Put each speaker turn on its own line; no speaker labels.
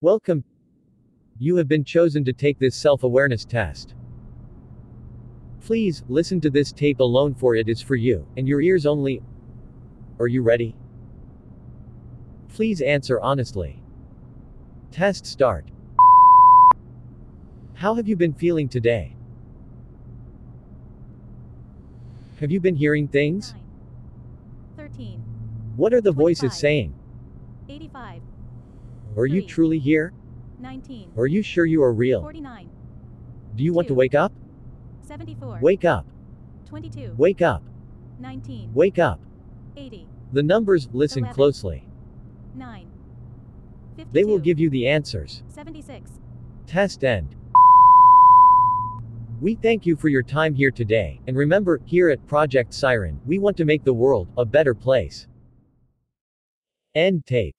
Welcome. You have been chosen to take this self-awareness test. Please, listen to this tape alone for it is for you, and your ears only. Are you ready? Please answer honestly. Test start. How have you been feeling today? Have you been hearing things?
13,
What are the voices saying?
85,
Are you truly here?
19,
Are you sure you are real?
49,
Do you want to wake up?
74,
Wake up.
22,
Wake up.
19,
Wake up.
80,
The numbers, listen
11.
closely.
9, 52,
They will give you the answers.
76.
Test end. We thank you for your time here today, and remember, here at Project Siren, we want to make the world a better place. End tape.